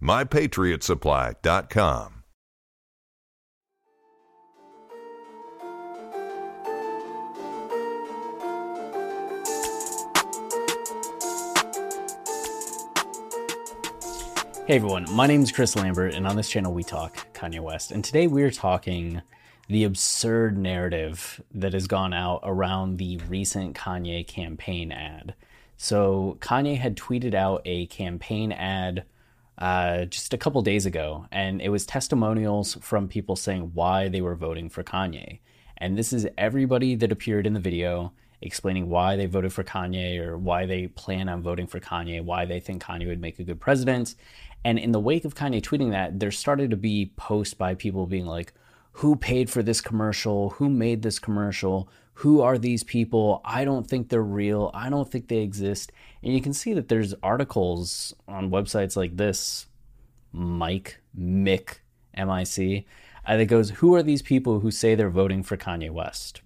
mypatriotsupply.com. Hey everyone, my name is Chris Lambert, and on this channel we talk Kanye West. And today we're talking the absurd narrative that has gone out around the recent Kanye campaign ad. So, Kanye had tweeted out a campaign ad uh, just a couple days ago, and it was testimonials from people saying why they were voting for Kanye. And this is everybody that appeared in the video explaining why they voted for Kanye or why they plan on voting for Kanye, why they think Kanye would make a good president. And in the wake of Kanye tweeting that, there started to be posts by people being like, who paid for this commercial? Who made this commercial? Who are these people? I don't think they're real. I don't think they exist. And you can see that there's articles on websites like this, Mike, Mick, MIC, uh, that goes, Who are these people who say they're voting for Kanye West?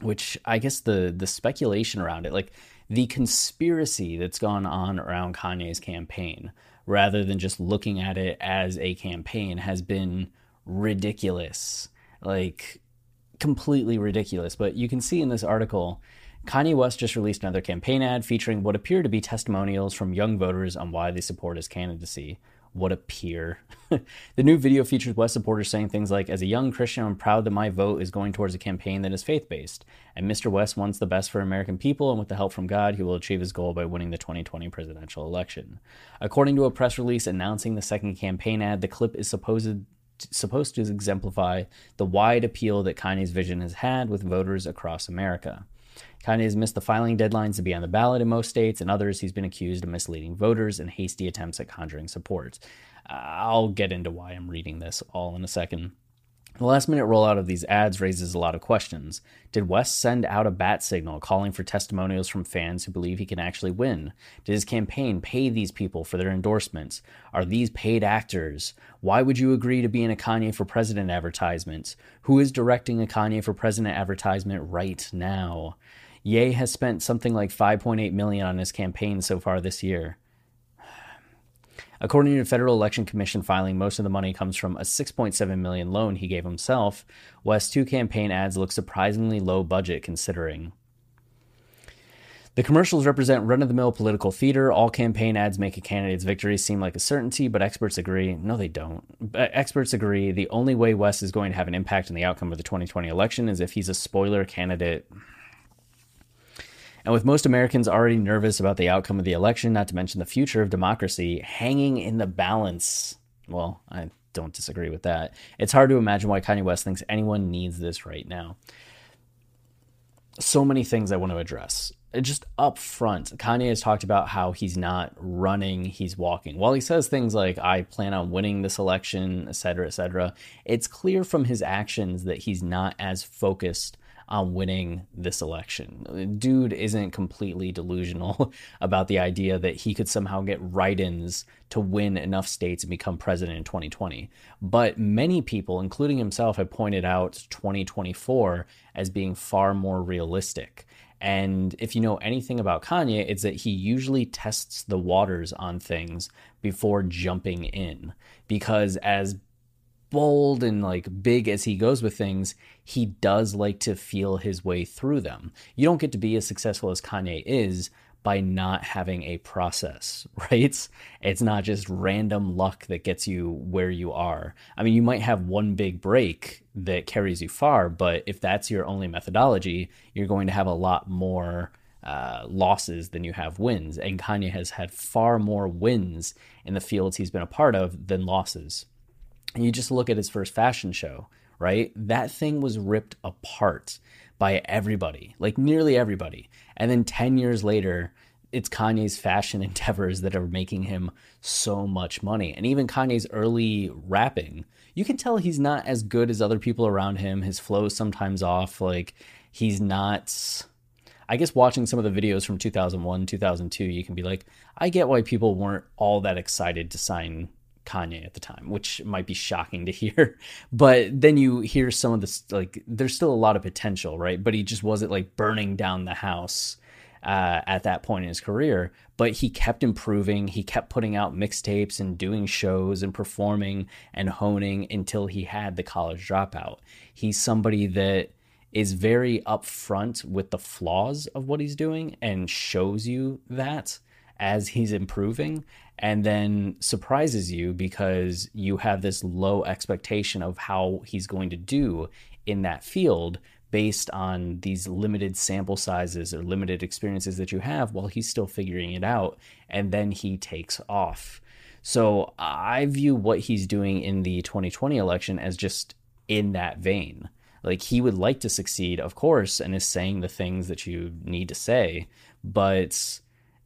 Which I guess the the speculation around it, like the conspiracy that's gone on around Kanye's campaign, rather than just looking at it as a campaign, has been ridiculous. Like completely ridiculous. But you can see in this article, Kanye West just released another campaign ad featuring what appear to be testimonials from young voters on why they support his candidacy. What appear. the new video features West supporters saying things like, As a young Christian, I'm proud that my vote is going towards a campaign that is faith based. And Mr. West wants the best for American people, and with the help from God, he will achieve his goal by winning the 2020 presidential election. According to a press release announcing the second campaign ad, the clip is supposed supposed to exemplify the wide appeal that Kanye's vision has had with voters across America. Kanye has missed the filing deadlines to be on the ballot in most states, and others he's been accused of misleading voters and hasty attempts at conjuring support. Uh, I'll get into why I'm reading this all in a second. The last minute rollout of these ads raises a lot of questions. Did West send out a bat signal calling for testimonials from fans who believe he can actually win? Did his campaign pay these people for their endorsements? Are these paid actors? Why would you agree to be in a Kanye for President advertisement? Who is directing a Kanye for President advertisement right now? Ye has spent something like 5.8 million on his campaign so far this year. According to Federal Election Commission filing, most of the money comes from a 6.7 million loan he gave himself. West's two campaign ads look surprisingly low budget considering. The commercials represent run of the mill political theater. All campaign ads make a candidate's victory seem like a certainty, but experts agree no, they don't. Experts agree the only way West is going to have an impact on the outcome of the 2020 election is if he's a spoiler candidate and with most Americans already nervous about the outcome of the election, not to mention the future of democracy hanging in the balance, well, I don't disagree with that. It's hard to imagine why Kanye West thinks anyone needs this right now. So many things I want to address. Just up front, Kanye has talked about how he's not running, he's walking. While he says things like, I plan on winning this election, etc., etc., it's clear from his actions that he's not as focused on winning this election. Dude isn't completely delusional about the idea that he could somehow get write ins to win enough states and become president in 2020. But many people, including himself, have pointed out 2024 as being far more realistic. And if you know anything about Kanye, it's that he usually tests the waters on things before jumping in. Because as bold and like big as he goes with things, he does like to feel his way through them. You don't get to be as successful as Kanye is by not having a process, right? It's not just random luck that gets you where you are. I mean, you might have one big break that carries you far, but if that's your only methodology, you're going to have a lot more uh, losses than you have wins. And Kanye has had far more wins in the fields he's been a part of than losses. And you just look at his first fashion show, right? That thing was ripped apart by everybody, like nearly everybody. And then 10 years later, it's Kanye's fashion endeavors that are making him so much money. And even Kanye's early rapping, you can tell he's not as good as other people around him. His flow's sometimes off. Like he's not. I guess watching some of the videos from 2001, 2002, you can be like, I get why people weren't all that excited to sign Kanye at the time, which might be shocking to hear. But then you hear some of this, like, there's still a lot of potential, right? But he just wasn't like burning down the house uh, at that point in his career. But he kept improving. He kept putting out mixtapes and doing shows and performing and honing until he had the college dropout. He's somebody that is very upfront with the flaws of what he's doing and shows you that as he's improving and then surprises you because you have this low expectation of how he's going to do in that field based on these limited sample sizes or limited experiences that you have while he's still figuring it out and then he takes off. So I view what he's doing in the 2020 election as just in that vein. Like he would like to succeed, of course, and is saying the things that you need to say, but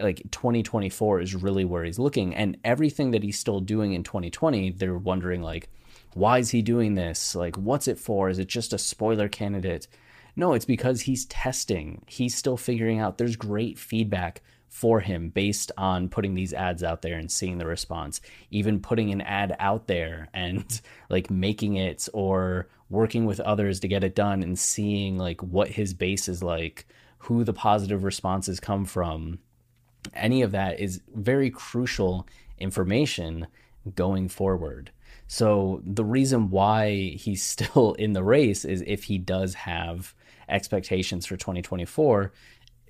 like 2024 is really where he's looking. And everything that he's still doing in 2020 they're wondering like why is he doing this? Like what's it for? Is it just a spoiler candidate? No it's because he's testing. He's still figuring out there's great feedback for him based on putting these ads out there and seeing the response even putting an ad out there and like making it or working with others to get it done and seeing like what his base is like who the positive responses come from any of that is very crucial information going forward. So the reason why he's still in the race is if he does have expectations for 2024,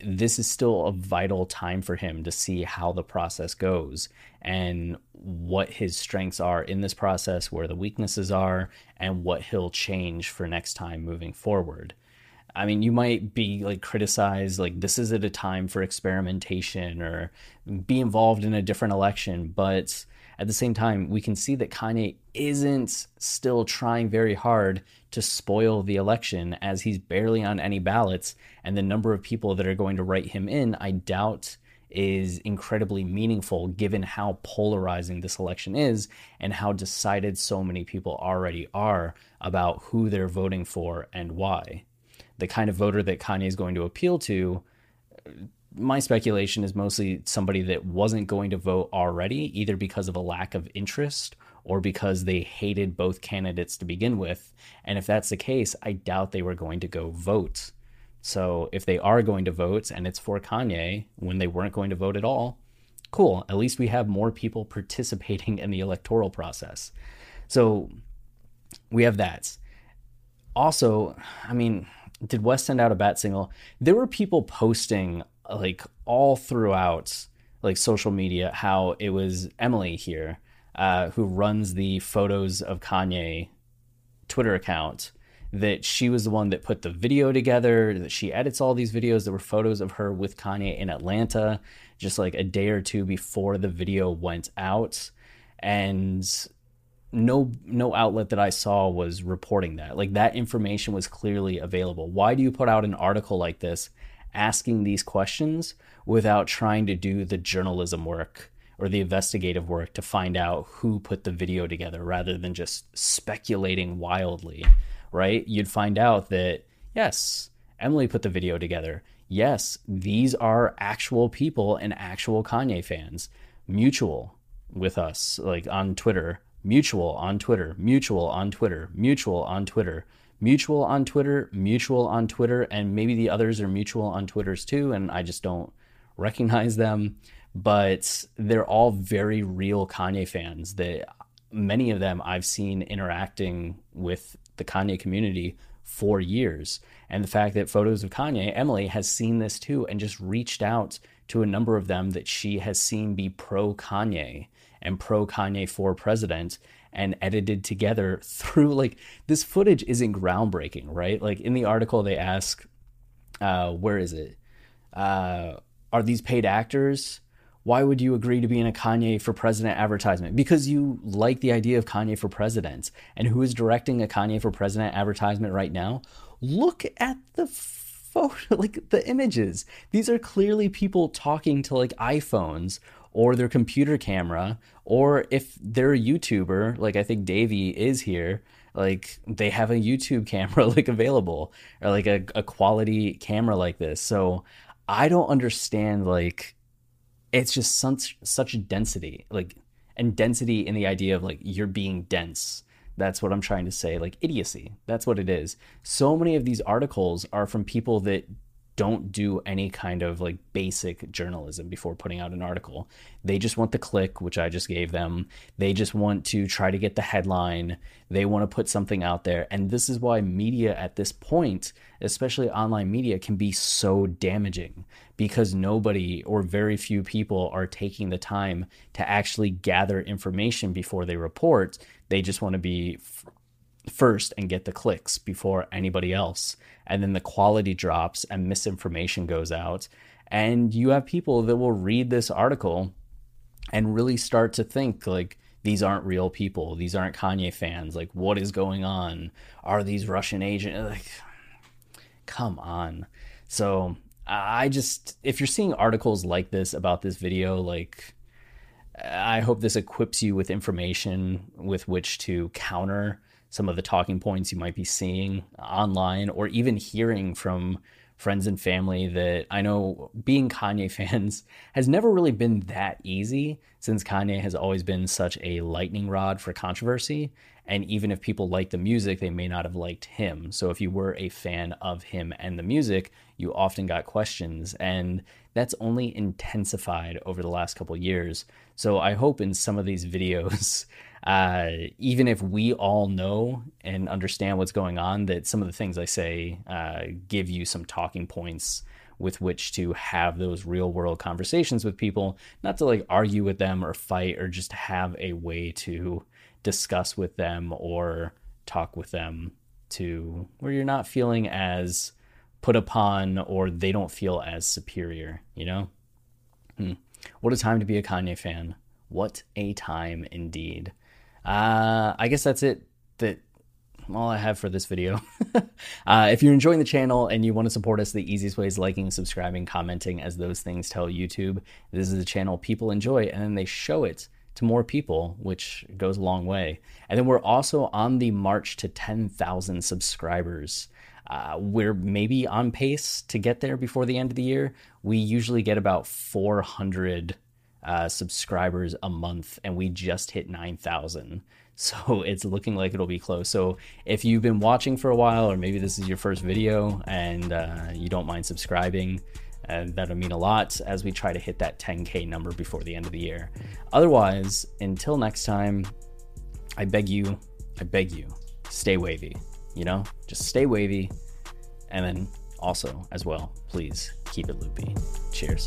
this is still a vital time for him to see how the process goes and what his strengths are in this process, where the weaknesses are, and what he'll change for next time moving forward. I mean, you might be like criticized, like this is at a time for experimentation or be involved in a different election. But at the same time, we can see that Kanye isn't still trying very hard to spoil the election as he's barely on any ballots. And the number of people that are going to write him in, I doubt is incredibly meaningful given how polarizing this election is and how decided so many people already are about who they're voting for and why the kind of voter that Kanye is going to appeal to, my speculation is mostly somebody that wasn't going to vote already, either because of a lack of interest or because they hated both candidates to begin with. And if that's the case, I doubt they were going to go vote. So if they are going to vote and it's for Kanye when they weren't going to vote at all, cool. At least we have more people participating in the electoral process. So we have that. Also, I mean, did West send out a bat signal? There were people posting like all throughout like social media how it was Emily here uh, who runs the photos of Kanye Twitter account that she was the one that put the video together that she edits all these videos that were photos of her with Kanye in Atlanta just like a day or two before the video went out and no no outlet that I saw was reporting that. Like that information was clearly available. Why do you put out an article like this asking these questions without trying to do the journalism work or the investigative work to find out who put the video together rather than just speculating wildly, right? You'd find out that yes, Emily put the video together. Yes, these are actual people and actual Kanye fans, mutual with us like on Twitter mutual on Twitter, mutual on Twitter, mutual on Twitter, mutual on Twitter, mutual on Twitter, and maybe the others are mutual on Twitters too, and I just don't recognize them. But they're all very real Kanye fans that many of them I've seen interacting with the Kanye community for years. And the fact that photos of Kanye, Emily has seen this too and just reached out to a number of them that she has seen be pro Kanye and pro Kanye for president and edited together through like this footage isn't groundbreaking, right? Like in the article, they ask, uh, where is it? Uh, are these paid actors? Why would you agree to be in a Kanye for president advertisement? Because you like the idea of Kanye for president. And who is directing a Kanye for president advertisement right now? Look at the photo, like the images. These are clearly people talking to like iPhones or their computer camera, or if they're a YouTuber, like I think Davey is here, like they have a YouTube camera like available or like a, a quality camera like this. So I don't understand like it's just such such density, like and density in the idea of like you're being dense. That's what I'm trying to say. Like idiocy. That's what it is. So many of these articles are from people that don't do any kind of like basic journalism before putting out an article. They just want the click, which I just gave them. They just want to try to get the headline. They want to put something out there. And this is why media at this point, especially online media, can be so damaging because nobody or very few people are taking the time to actually gather information before they report. They just want to be first and get the clicks before anybody else. And then the quality drops and misinformation goes out. And you have people that will read this article and really start to think like, these aren't real people. These aren't Kanye fans. Like, what is going on? Are these Russian agents? Like, come on. So, I just, if you're seeing articles like this about this video, like, I hope this equips you with information with which to counter some of the talking points you might be seeing online or even hearing from friends and family that I know being Kanye fans has never really been that easy since Kanye has always been such a lightning rod for controversy. And even if people like the music, they may not have liked him. So if you were a fan of him and the music, you often got questions. And that's only intensified over the last couple years. So I hope in some of these videos, uh, even if we all know and understand what's going on, that some of the things I say uh, give you some talking points with which to have those real world conversations with people, not to like argue with them or fight or just have a way to discuss with them or talk with them to where you're not feeling as put upon or they don't feel as superior, you know? Hmm. What a time to be a Kanye fan. What a time indeed. Uh, I guess that's it. That all I have for this video. uh, if you're enjoying the channel and you want to support us, the easiest way is liking, subscribing, commenting, as those things tell YouTube this is a channel people enjoy, and then they show it to more people, which goes a long way. And then we're also on the march to 10,000 subscribers. Uh, we're maybe on pace to get there before the end of the year. We usually get about 400 uh, subscribers a month, and we just hit 9,000. So it's looking like it'll be close. So if you've been watching for a while, or maybe this is your first video and uh, you don't mind subscribing, and uh, that'll mean a lot as we try to hit that 10K number before the end of the year. Otherwise, until next time, I beg you, I beg you, stay wavy. You know, just stay wavy. And then also, as well, please keep it loopy. Cheers.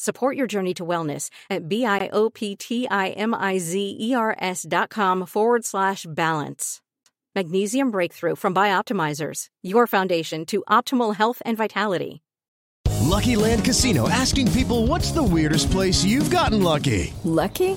Support your journey to wellness at B-I-O-P-T-I-M-I-Z-E-R-S dot com forward slash balance. Magnesium Breakthrough from Bioptimizers, your foundation to optimal health and vitality. Lucky Land Casino asking people what's the weirdest place you've gotten lucky? Lucky?